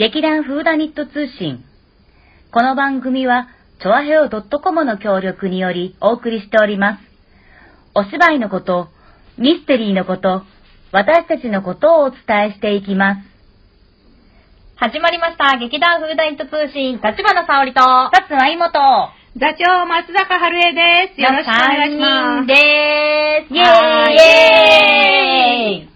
劇団フーダニット通信。この番組は、チョアヘオ .com の協力によりお送りしております。お芝居のこと、ミステリーのこと、私たちのことをお伝えしていきます。始まりました。劇団フーダニット通信、立花沙織と、さつまいもと、座長、松坂春江です。よろしくお願いします。でーす。イェーイはイエーイは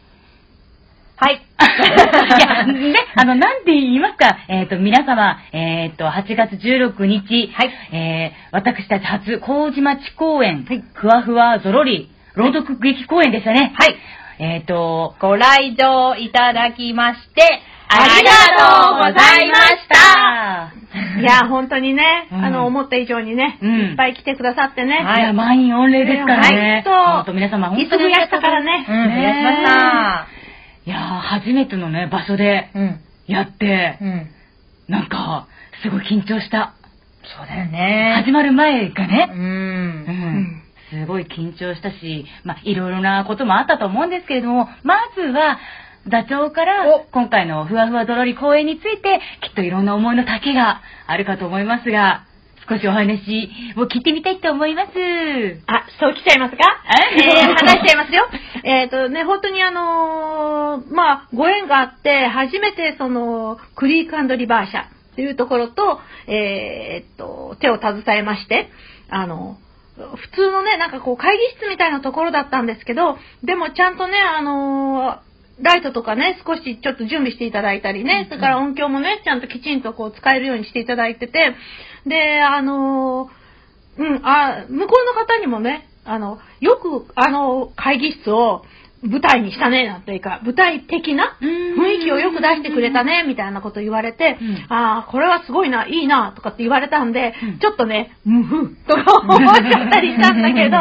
い。いや、ね、あの、なんて言いますか、えっ、と、皆様、えっ、と、8月16日、はいえー、私たち初、麹町公演、ふわふわぞろり、朗読劇公演でしたね。はい。えっ、と、ご来場いただきまして、ありがとうございました。いや、本当にね、うんあの、思った以上にね、うんいっぱい来てくださってね。いや、満員御礼ですからね。はい本当皆様、本いつ当に増やしたからね。うん、増やしました。いやー、初めてのね、場所でうん。やって、うん。なんか、すごい緊張した。そうだよね。始まる前がね、う。うんんすごい緊張したし、まあ、いろいろなこともあったと思うんですけれども、まずは、座長からお、今回のふわふわどろり公演について、きっといろんな思いの丈があるかと思いますが、少しお話を聞いてみたいと思います。あ、そう来ちゃいますか？ええー、話しちゃいますよ。えっとね、本当にあのーまあ、ご縁があって、初めてその、クリークリバー社というところと、えーっと、手を携えまして、あの、普通のね、なんかこう会議室みたいなところだったんですけど、でもちゃんとね、あのーライトとかね、少しちょっと準備していただいたりね、それから音響もね、ちゃんときちんとこう使えるようにしていただいてて、で、あのーうん、あ、向こうの方にもね、あの、よくあの会議室を舞台にしたね、なんていうか、舞台的な雰雰囲気をよく出してくれたね、みたいなこと言われて、うん。ああ、これはすごいな、いいな、とかって言われたんで、うん。ちょっとね、ムフとか思っちゃったりしたんだけど、う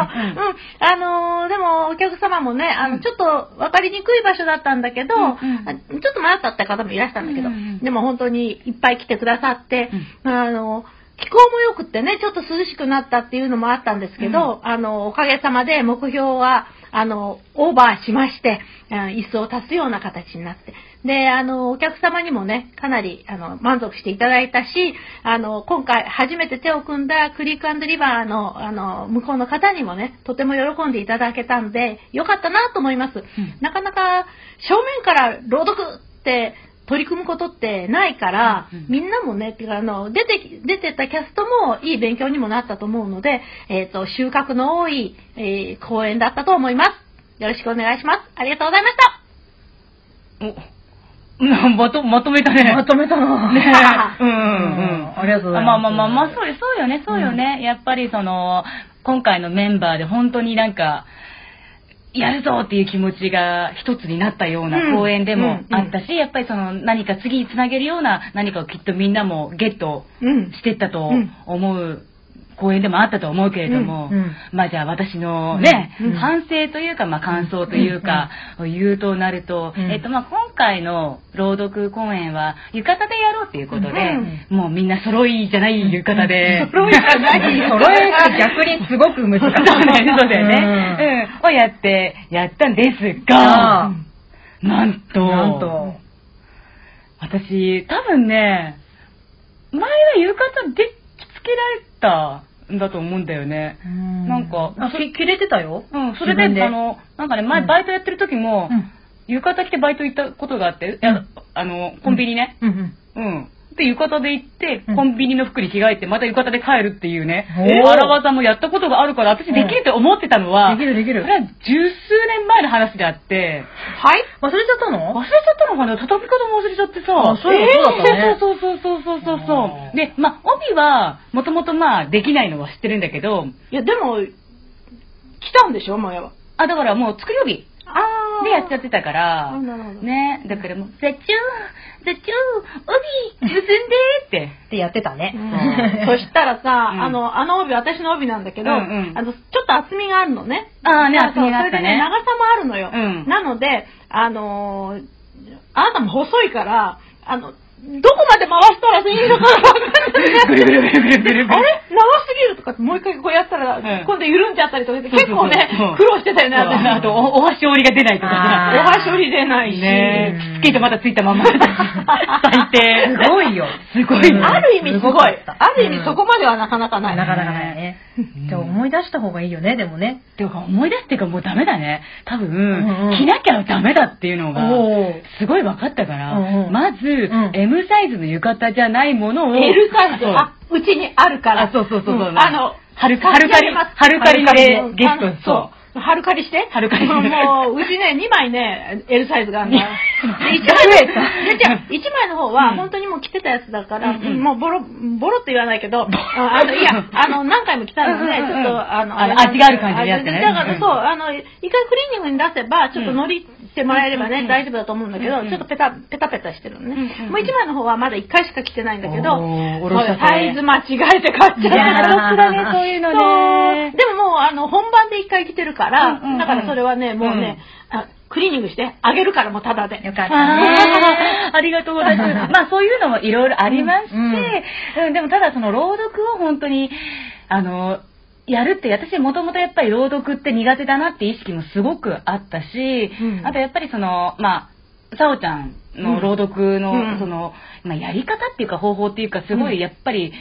うんん、あのーでもお客様もね、あの、ちょっと分かりにくい場所だったんだけど、うんうん。あちょっと迷ったって方もいらしたんだけど、でも本当にいっぱい来てくださって、うあの、気候も良くってね、ちょっと涼しくなったっていうのもあったんですけど、あの、おかげさまで目標は、あの、オーバーしまして、椅子を足すような形になって。で、あの、お客様にもね、かなり、あの、満足していただいたし、あの、今回初めて手を組んだクリークリバーの、あの、向こうの方にもね、とても喜んでいただけたんで、よかったなと思います。なかなか、正面から朗読って、取り組むことってないから、うんうんみんなもね、てかあの、出てき、出てたキャストもいい勉強にもなったと思うので、えっ、と、収穫の多い、えー講演だったと思います。よろしくお願いします。ありがとうございました。まと、まとめたね。まとめたなね うんうんうん。ありがとうございますまあまあまあまあ、そうよそうよね、そうよね。やっぱりその、今回のメンバーで本当になんか、やるぞっていう気持ちが一つになったよううん。な公演でもうん。あったし、やっぱりその何か次につなげるような何かをきっとみんなもゲットうん。してったとうん。思う公演でもあったと思うけれども、うんうんまあじゃあ私のね、うん反省というか、まあ感想というか、言うとなると、うんえっとまあ今回の朗読公演は浴衣でやろうっていうことで、もうみんな揃いじゃない浴衣で、揃いじゃないよ 揃えって逆にすごく難しい。そうだよね。うん。をやって、やったんですが、なんと、うん。なんと。私、多分ね、前は浴衣でけられたんだと思うんだよね。なんかあ、き切れてたよ。うん、それで、あの、なんかね、前うんバイトやってる時も、うん浴衣着てバイト行ったことがあって、あの、コンビニね。うんうん。うん。で、浴衣で行って、うん。コンビニの服に着替えて、また浴衣で帰るっていうね、荒技もやったことがあるから、私できると思ってたのは、できるできる。それは十数年前の話であって、はい？忘れちゃったの？忘れちゃったのかな？畳み方も忘れちゃってさ。あそううだったね。そうそうそうそうそうそうで、まあ、帯は、もともとまあ、できないのは知ってるんだけど、いや、でも、来たんでしょ、前は。あ、だからもう作り帯あでやっちゃってたから、ね、だからもう、座長、座長、帯、結んでって。ってやってたね。うんそしたらさ、うんあの、あの帯、私の帯なんだけど、あの、ちょっと厚みがあるのね。あーねそう厚みがあったねそれでね、長さもあるのよ。うんなので、あのーあなたも細いから、あの、どこまで回したらいいのかわかんない。ぐるぐるぐるぐるぐるぐるあれ？長すぎるとかってもう一回こうやったら、ん今度緩んじゃったりとかして、結構ねうん、苦労してたよね。あと、おお箸折りが出ないとかあお箸折り出ないし。ねえ、着付きりとまだついたまま。最低。すごいよ。すごいね。ある意味すごい。ある意味そこまではなかなかない。なかなかないね。じゃあ思い出した方がいいよね、でもね。てか思い出すっていうかもうダメだね。多分、着なきゃダメだっていうのが、すごい分かったから、まず、ん M サイズの浴衣じゃないものを、L サイズ、あ、うちにあるから。あそうそうそうそううんあの、はるかはるかり、はるかりでゲスト、そそう。はるかりして。はるかりして。もう、うちね、2枚ね、L サイズがあるの。1枚。増えた。の、じゃ一枚の方は、うん。本当にもう着てたやつだから、もうボロ、ボロって言わないけど、ああの、いや、あの、何回も着たので、ちょっと、あの、味がある感じのやつね。あだから、うんそう、あの、一回クリーニングに出せば、ちょっと乗りしてもらえればね、大丈夫だと思うんだけど、ちょっとペタ、ペタペタしてるのね。もう1枚の方はまだ1回しか着てないんだけど、サイズ間違えて買っちゃった。だね、そういうのね。でももう、あの、本番で一回着てるから、だからそれはね、もうね、あクリーニングしてあげるからもうタダで。よかったね。ありがとうございます。まあそういうのもいろいろありまして、うんうんでもただその朗読を本当に、あの、やるって、私もともとやっぱり朗読って苦手だなって意識もすごくあったし、うん。あとやっぱりその、まあ、さおちゃんの朗読の、うん。その、まあ、やり方っていうか方法っていうかすごいやっぱり、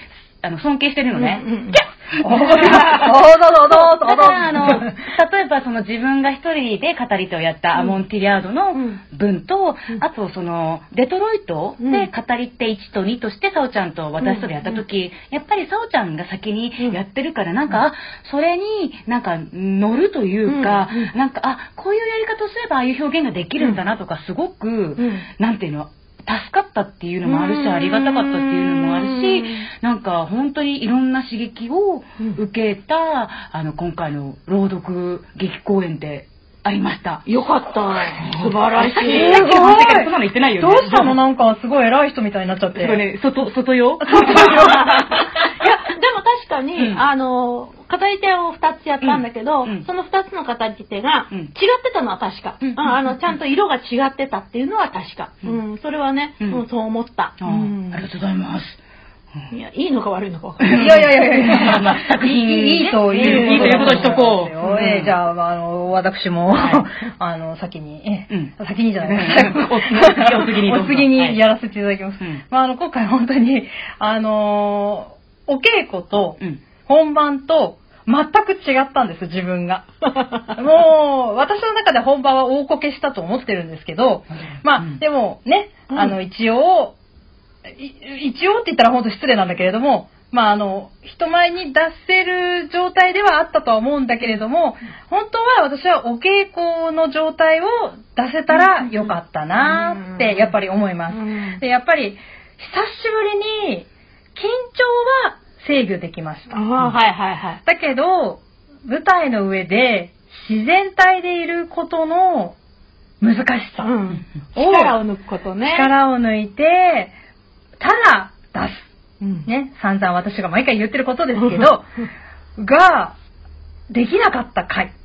あの、尊敬してるのね。うんうんうんキャッおーどうぞどうぞどうぞだあの、例えばその自分が一人で語り手をやったアモンティリアードのうん。文と、あとその、デトロイトうんで語り手1と2として、サオちゃんと私とでやった時、やっぱりサオちゃんが先にやってるから、なんか、あそれになんか乗るというかなんか、あ、こういうやり方をすればああいう表現ができるんだなとか、すごくん、なんていうの、助かったっていうのもあるし、うんありがたかったっていうのもあるしうん、なんか本当にいろんな刺激を受けた、あの、今回の朗読劇公演でありました。よかった。素晴らしい。すごいそんなの言ってないよね。どうしたの？なんかすごい偉い人みたいになっちゃって。ね、外、外よ。いや、でも確かに、うんあの、語り手を2つやったんだけど、うんうんその2つの語り手がうん違ってたのは確か。うんああの、ちゃんと色が違ってたっていうのは確か。ううんん、それはね、うんうんそう思った。ありがとうございます。いや、いいのか悪いのか分かんない。いやいやいやいやまあ作品いいといういいということにしとこうう。えーじゃあ、まああの、私も、はいあの、先に、先にじゃないうんお次お次にお次にやらせていただきます。うんまあ、あの、今回本当に、あのーお稽古とうん。本番と全く違ったんです、自分が。もう、私の中で本番は大こけしたと思ってるんですけど、まあ、うん。でもね、うん。あの、一応、い一応って言ったら本当失礼なんだけれども、まあ、あの、人前に出せる状態ではあったとは思うんだけれども、本当は私はお稽古の状態を出せたらよかったなって、やっぱり思います。うん。で、やっぱり、久しぶりに、緊張は制御できました。ああ、はいはいはい。だけど、舞台の上で自然体でいることの難しさ。うん。を力を抜くことね。力を抜いて、ただ出す。うん。ね、散々私が毎回言ってることですけど、が、できなかった回です。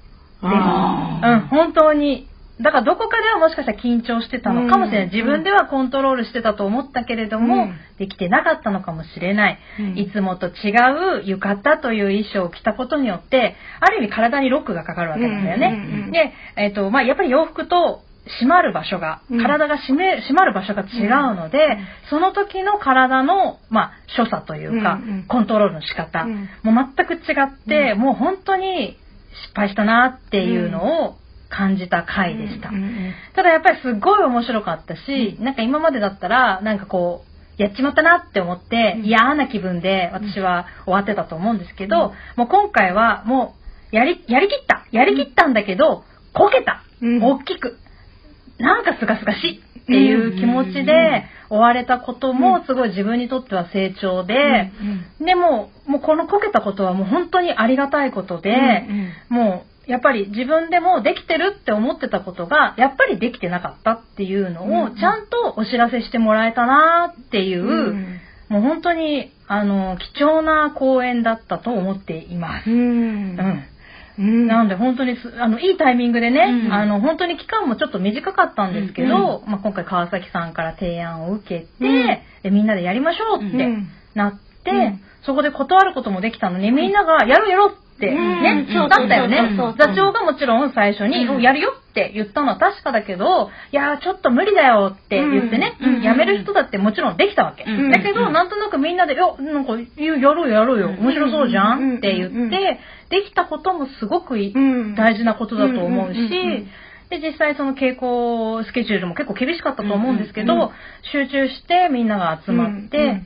あうん、本当に。だからどこかではもしかしたら緊張してたのかもしれない。うん自分ではコントロールしてたと思ったけれども、うん。できてなかったのかもしれない。うん。いつもと違う浴衣という衣装を着たことによって、ある意味体にロックがかかるわけなんだよね。うんうんうんで、えっ、と、まあ、やっぱり洋服と締まる場所が、うん。体が締め、締まる場所が違うので、うんその時の体の、まあ、所作というか、うんうんコントロールの仕方、うん。もう全く違って、もう本当に失敗したなっていうのを感じた回でした。うんうんただやっぱりすごい面白かったし、なんか今までだったら、なんかこう、やっちまったなって思って、うん。嫌な気分で私は終わってたと思うんですけど、もう今回はもう、やり、やりきった。やりきったんだけど、こけた、うん。大きく。なんかすがすがしい。っていう気持ちで追われたこともすごい自分にとっては成長で、でも、もうこのこけたことはもう本当にありがたいことで、うん。もうやっぱり自分でもできてるって思ってたことがやっぱりできてなかったっていうのうんをちゃんとお知らせしてもらえたなっていう、うん。もう本当にあの貴重な公演だったと思っています。うん。うん。うん。なので本当にすあのいいタイミングでね、うん。あの本当に期間もちょっと短かったんですけど、まあ、今回川崎さんから提案を受けて、うん。でみんなでやりましょうってうん。なって、うん。そこで断ることもできたのにみんながやろうやろうってね、そうだったよね。座長がもちろん最初に、うん。やるよって言ったのは確かだけど、いやーちょっと無理だよって言ってね、うん。やめる人だってもちろんできたわけ。うん。だけど、なんとなくみんなで、いや、なんか、いややろうよやろうよ、うん。面白そうじゃうん。ん。って言っうん。て、できたこともすごく大事なことだと思うし、で、実際その稽古スケジュールも結構厳しかったと思うんですけど、集中してみんなが集まって、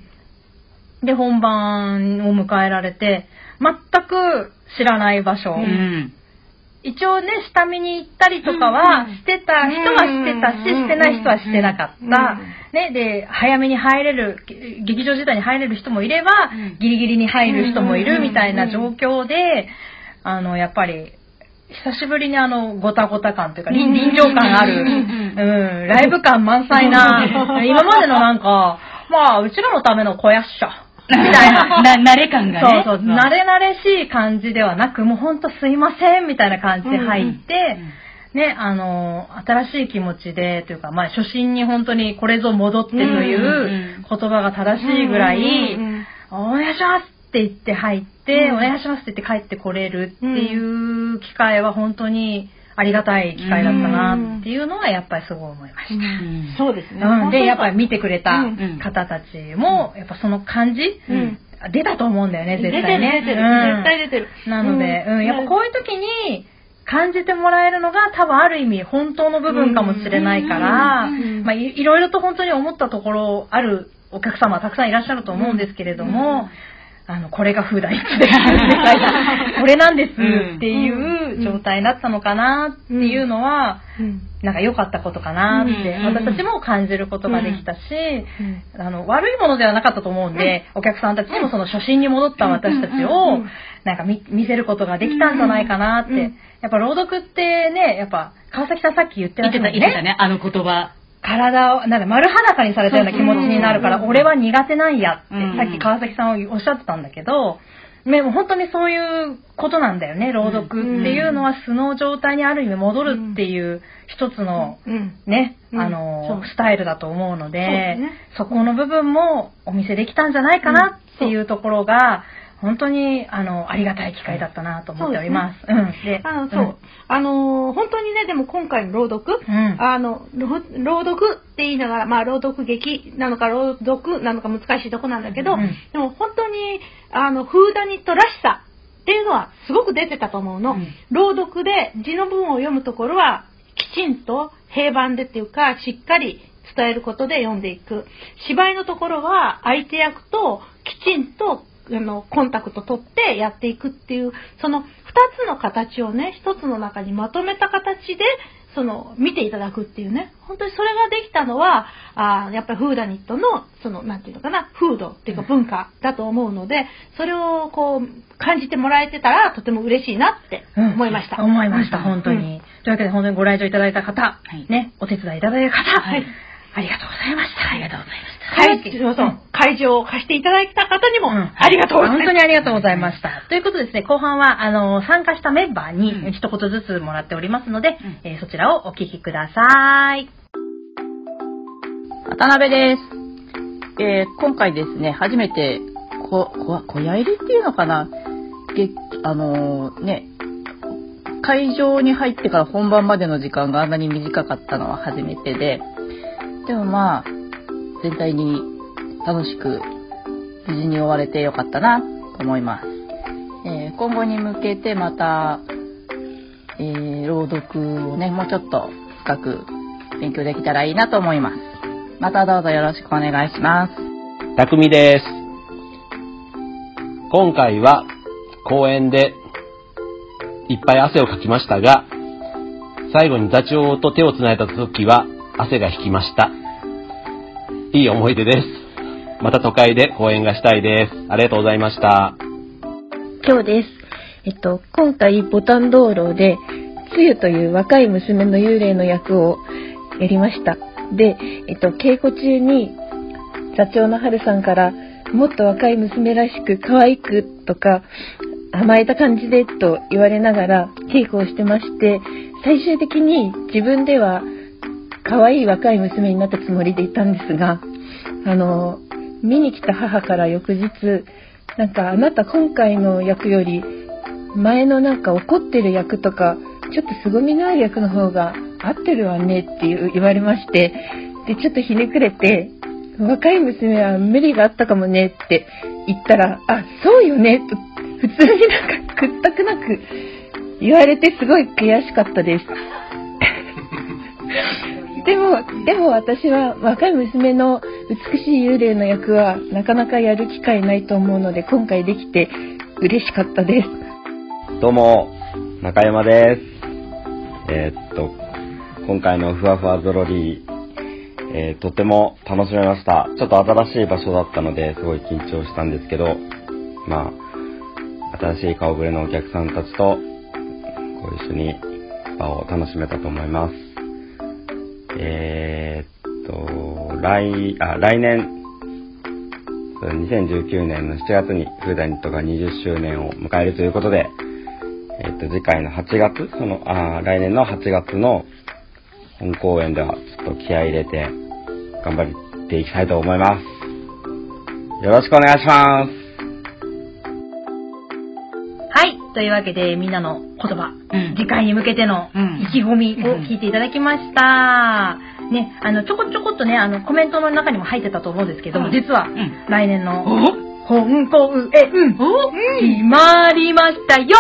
で、本番を迎えられて、全く知らない場所、うん。一応ね、下見に行ったりとかはうんしてた人はしてたし、うんしてない人はしてなかった。うんね、で、早めに入れる、げ劇場自体に入れる人もいれば、うん。ギリギリに入る人もいるうんみたいな状況で、あの、やっぱり、久しぶりにあの、ごたごた感というか、臨臨場感ある、うんうん、ライブ感満載な、今までのなんか、まあ、うちらのための小屋っしょ。みたいな。な、慣れ感がね。そうそう、慣れ慣れしい感じではなく、もうほんとすいませんみたいな感じで入って、ね、あの、新しい気持ちで、というか、まあ、初心に本当にこれぞ戻ってという言葉が正しいぐらい、お願いしますって言って入って、うん。お願いしますって言って帰ってこれるっていう機会は本当にありがたい機会だったなっていうのはやっぱりすごい思いました。ん。そうですね。うん、で、やっぱり見てくれたうん。方たちも、やっぱその感じ、うん。出たと思うんだよね、絶対ね。出てる、出てる。うん。絶対出てる。なので、うん、やっぱこういう時に感じてもらえるのが多分ある意味本当の部分かもしれないから、まあいいろいろと本当に思ったところあるお客様はたくさんいらっしゃると思うんですけれども、あの、これがフーダイッチです。これなんですっていう状態だったのかなっていうのは、うん。なんか良かったことかなって、うん。私たちも感じることができたし、うん。あの、悪いものではなかったと思うんで、お客さんたちにもその初心に戻った私たちうんをうん、なんか見見せることができたんじゃないかなって。やっぱ朗読ってね、やっぱ、川崎さんさっき言ってら言った、ってした。言ってたね、あの言葉。体を、なんか丸裸にされたような気持ちになるから、うん俺は苦手なんやって、うん。さっき川崎さんはおっしゃってたんだけど、ね、もう本当にそういうことなんだよね、朗読っていうのは素の状態にある意味戻るっていう一つの、うん。ね、うん。あの、スタイルだと思うので、そこの部分もお見せできたんじゃないかなっていうところが、本当に、あの、ありがたい機会だったなと思っております。うあの、そう。あのー、本当にね、でも今回の朗読、うんあの、ろ朗読って言いながら、まあ、朗読劇なのか朗読なのか難しいとこなんだけど、うんでも本当に、あの、フーダニットらしさっていうのはすごく出てたと思うの。うん朗読で字の文を読むところは、きちんと平板でっていうか、しっかり伝えることで読んでいく。芝居のところは、相手役ときちんとあのコンタクト取ってやっていくっていう、その2つの形をね、1つの中にまとめた形で、その見ていただくっていうね、本当にそれができたのは、あーやっぱりフーダニットの、その、なんていうのかな、風土っていうか文化だと思うので、それをこう、感じてもらえてたら、とても嬉しいなってうん。思いました。思いました、うん。本当に。というわけで、本当にご来場いただいた方、い。ね、お手伝いいただいた方、はいありがとうございました。ありがとうございました。会そうそう会場を貸していただいた方にも、うんありがとうございます。本当にありがとうございました。ということでですね、後半は、あの、参加したメンバーうんに一言ずつもらっておりますので、うんえーそちらをお聞きください。渡辺です。えー今回ですね、初めて、こ、こ、小屋入りっていうのかな？げあのーね、会場に入ってから本番までの時間があんなに短かったのは初めてで、でもまあ、全体に楽しく、無事に終われてよかったなと思います。えー今後に向けてまた、えー朗読をね、もうちょっと深く勉強できたらいいなと思います。またどうぞよろしくお願いします。たくみです。今回は公演でいっぱい汗をかきましたが、最後に座長と手を繋いだ時は汗が引きました。いい思い出です。また都会で公演がしたいです。ありがとうございました。今日です。えっと、今回、ボタン道路で、つゆという若い娘の幽霊の役をやりました。で、えっと、稽古中に、座長の春さんから、もっと若い娘らしく可愛くとか、甘えた感じでと言われながら稽古をしてまして、最終的に自分では可愛い若い娘になったつもりでいたんですが、あの、見に来た母から翌日、なんかあなた今回の役より前のなんか怒ってる役とか、ちょっと凄みのある役の方が合ってるわねっていう言われまして、で、ちょっとひねくれて、若い娘は無理があったかもねって言ったら、あ、そうよねと、普通になんか屈託なく言われてすごい悔しかったです。でも、でも私は若い娘の美しい幽霊の役はなかなかやる機会ないと思うので今回できて嬉しかったです。どうも、中山です。えーっと、今回のふわふわゾロリ、えーとても楽しめました。ちょっと新しい場所だったので、すごい緊張したんですけど、まあ、新しい顔ぶれのお客さんたちと、ご一緒に場を楽しめたと思います。えーっと、来、あ、来年、2019年の7月にフーダニットが20周年を迎えるということで、えっと、次回の8月、その、あ来年の8月の本公演では、ちょっと気合入れて、頑張っていきたいと思います。よろしくお願いします。というわけで、みんなの言葉、うん。次回に向けてのうん。意気込みを聞いていただきました。ね、あの、ちょこちょこっとね、あの、コメントの中にも入ってたと思うんですけども、うん。実は、ん。来年のお？本公演、決まりましたよ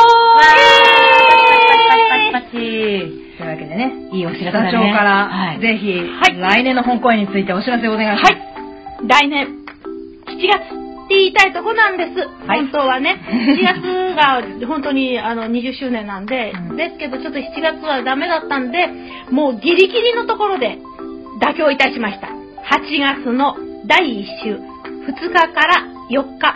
パチパチパチパチというわけでね、いいお知らせ社長だね。から、はい。ぜひ、来年の本公演についてお知らせをお願いします。来年、7月って言いたいとこなんです。はい本当はね。7月が本当にあの20周年なんで、うんですけどちょっと7月はダメだったんで、もうギリギリのところで妥協いたしました。8月の第1週、2日から4日、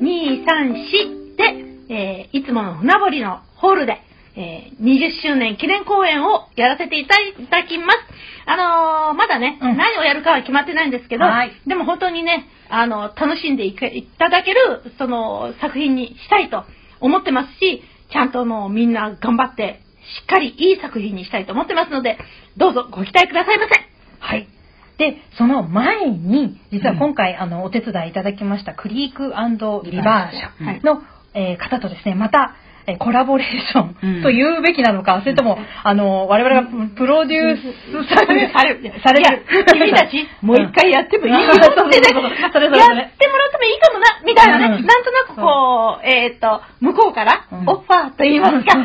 2、3、4で、えーいつもの船堀のホールで、えー20周年記念公演をやらせていただきます。あのーまだね、うん何をやるかは決まってないんですけど、はいでも本当にね、あの、楽しんでいただける、その、作品にしたいと思ってますし、ちゃんともうみんな頑張って、しっかりいい作品にしたいと思ってますので、どうぞご期待くださいませ。はい。で、その前に、実は今回、あの、お手伝いいただきました、クリークリバー社はいの、えー方とですね、また、えーコラボレーショうん。ンと言うべきなのか、それとも、あの、我々がプロデュースされ されるされる。君たち、もう一回やってもいいようんってね、やってもらってもいいかもな、みたいなね、うん。なんとなくこう、えっ、と、向こうからうん。オファーと言いますか、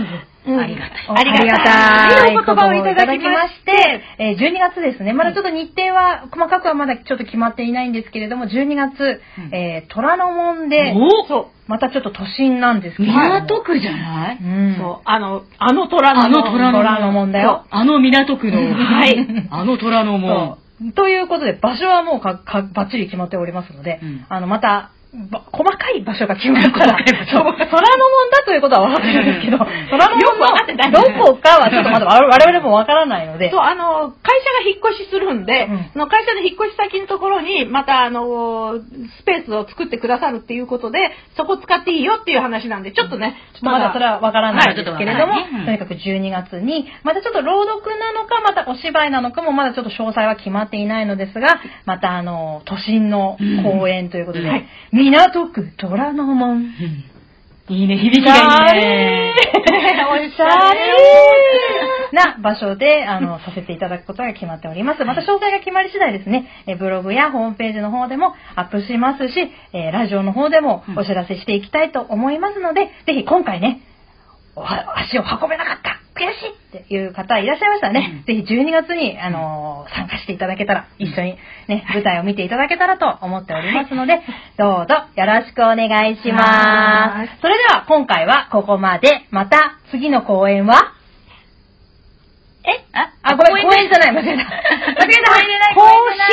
ありがたいありがたい。お言葉をいただきまして、えー12月ですね。まだちょっと日程は、細かくはまだちょっと決まっていないんですけれども、12月、えー虎ノ門で、おそう。またちょっと都心なんですけれども。港区じゃない？うん。そう、あの、あの虎のあの虎の門だよ。あの港区の。はい。あの虎ノ門。ということで、場所はもうか、か、ばっちり決まっておりますので、うんあの、また、ば細かい場所が決まったら、細かい場所そう。虎ノ門だということは分かってるんですけど、虎ノよく分かってない。門のどこかはちょっとまだ 我々も分からないので、そう、あの、会社が引っ越しするんで、うん。その会社の引っ越し先のところに、また、あの、スペースを作ってくださるっていうことで、そこ使っていいよっていう話なんで、ちょっとね、ちょっとまだそれはわからないんですけれども、はいねうん。とにかく12月に、またちょっと朗読なのか、またお芝居なのかも、まだちょっと詳細は決まっていないのですが、またあの、都心の公演ということで、はい港区虎ノ門。うんいいね、響きがいいね。おしゃれな場所で、あの、させていただくことが決まっております。また詳細が決まり次第ですね、えブログやホームページの方でもアップしますし、えーラジオの方でもお知らせしていきたいと思いますので、ぜひ今回ね、足を運べなかった。悔しいっていう方いらっしゃいましたらね、ぜひ12月に、あのー参加していただけたら、一緒にね、舞台を見ていただけたらと思っておりますので、どうぞよろしくお願いします。それでは今回はここまで。また次の公演は？え？あ、あ、ごめん、公演じゃない、間違えた。間違えた。更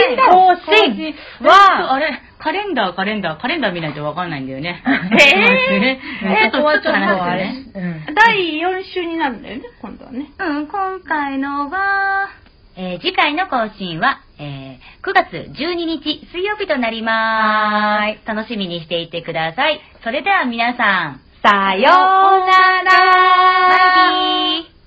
新。だ更新。は、は、あれ、カレンダー、カレンダー、カレンダー見ないとわかんないんだよね。えー？ね えーちょっと、ちょっと話してあれね。うん第4週になるんだよね、今度はね。うん、今回のは、えー次回の更新は、えー9月12日水曜日となります。楽しみにしていてください。それでは皆さん、さようならバイビー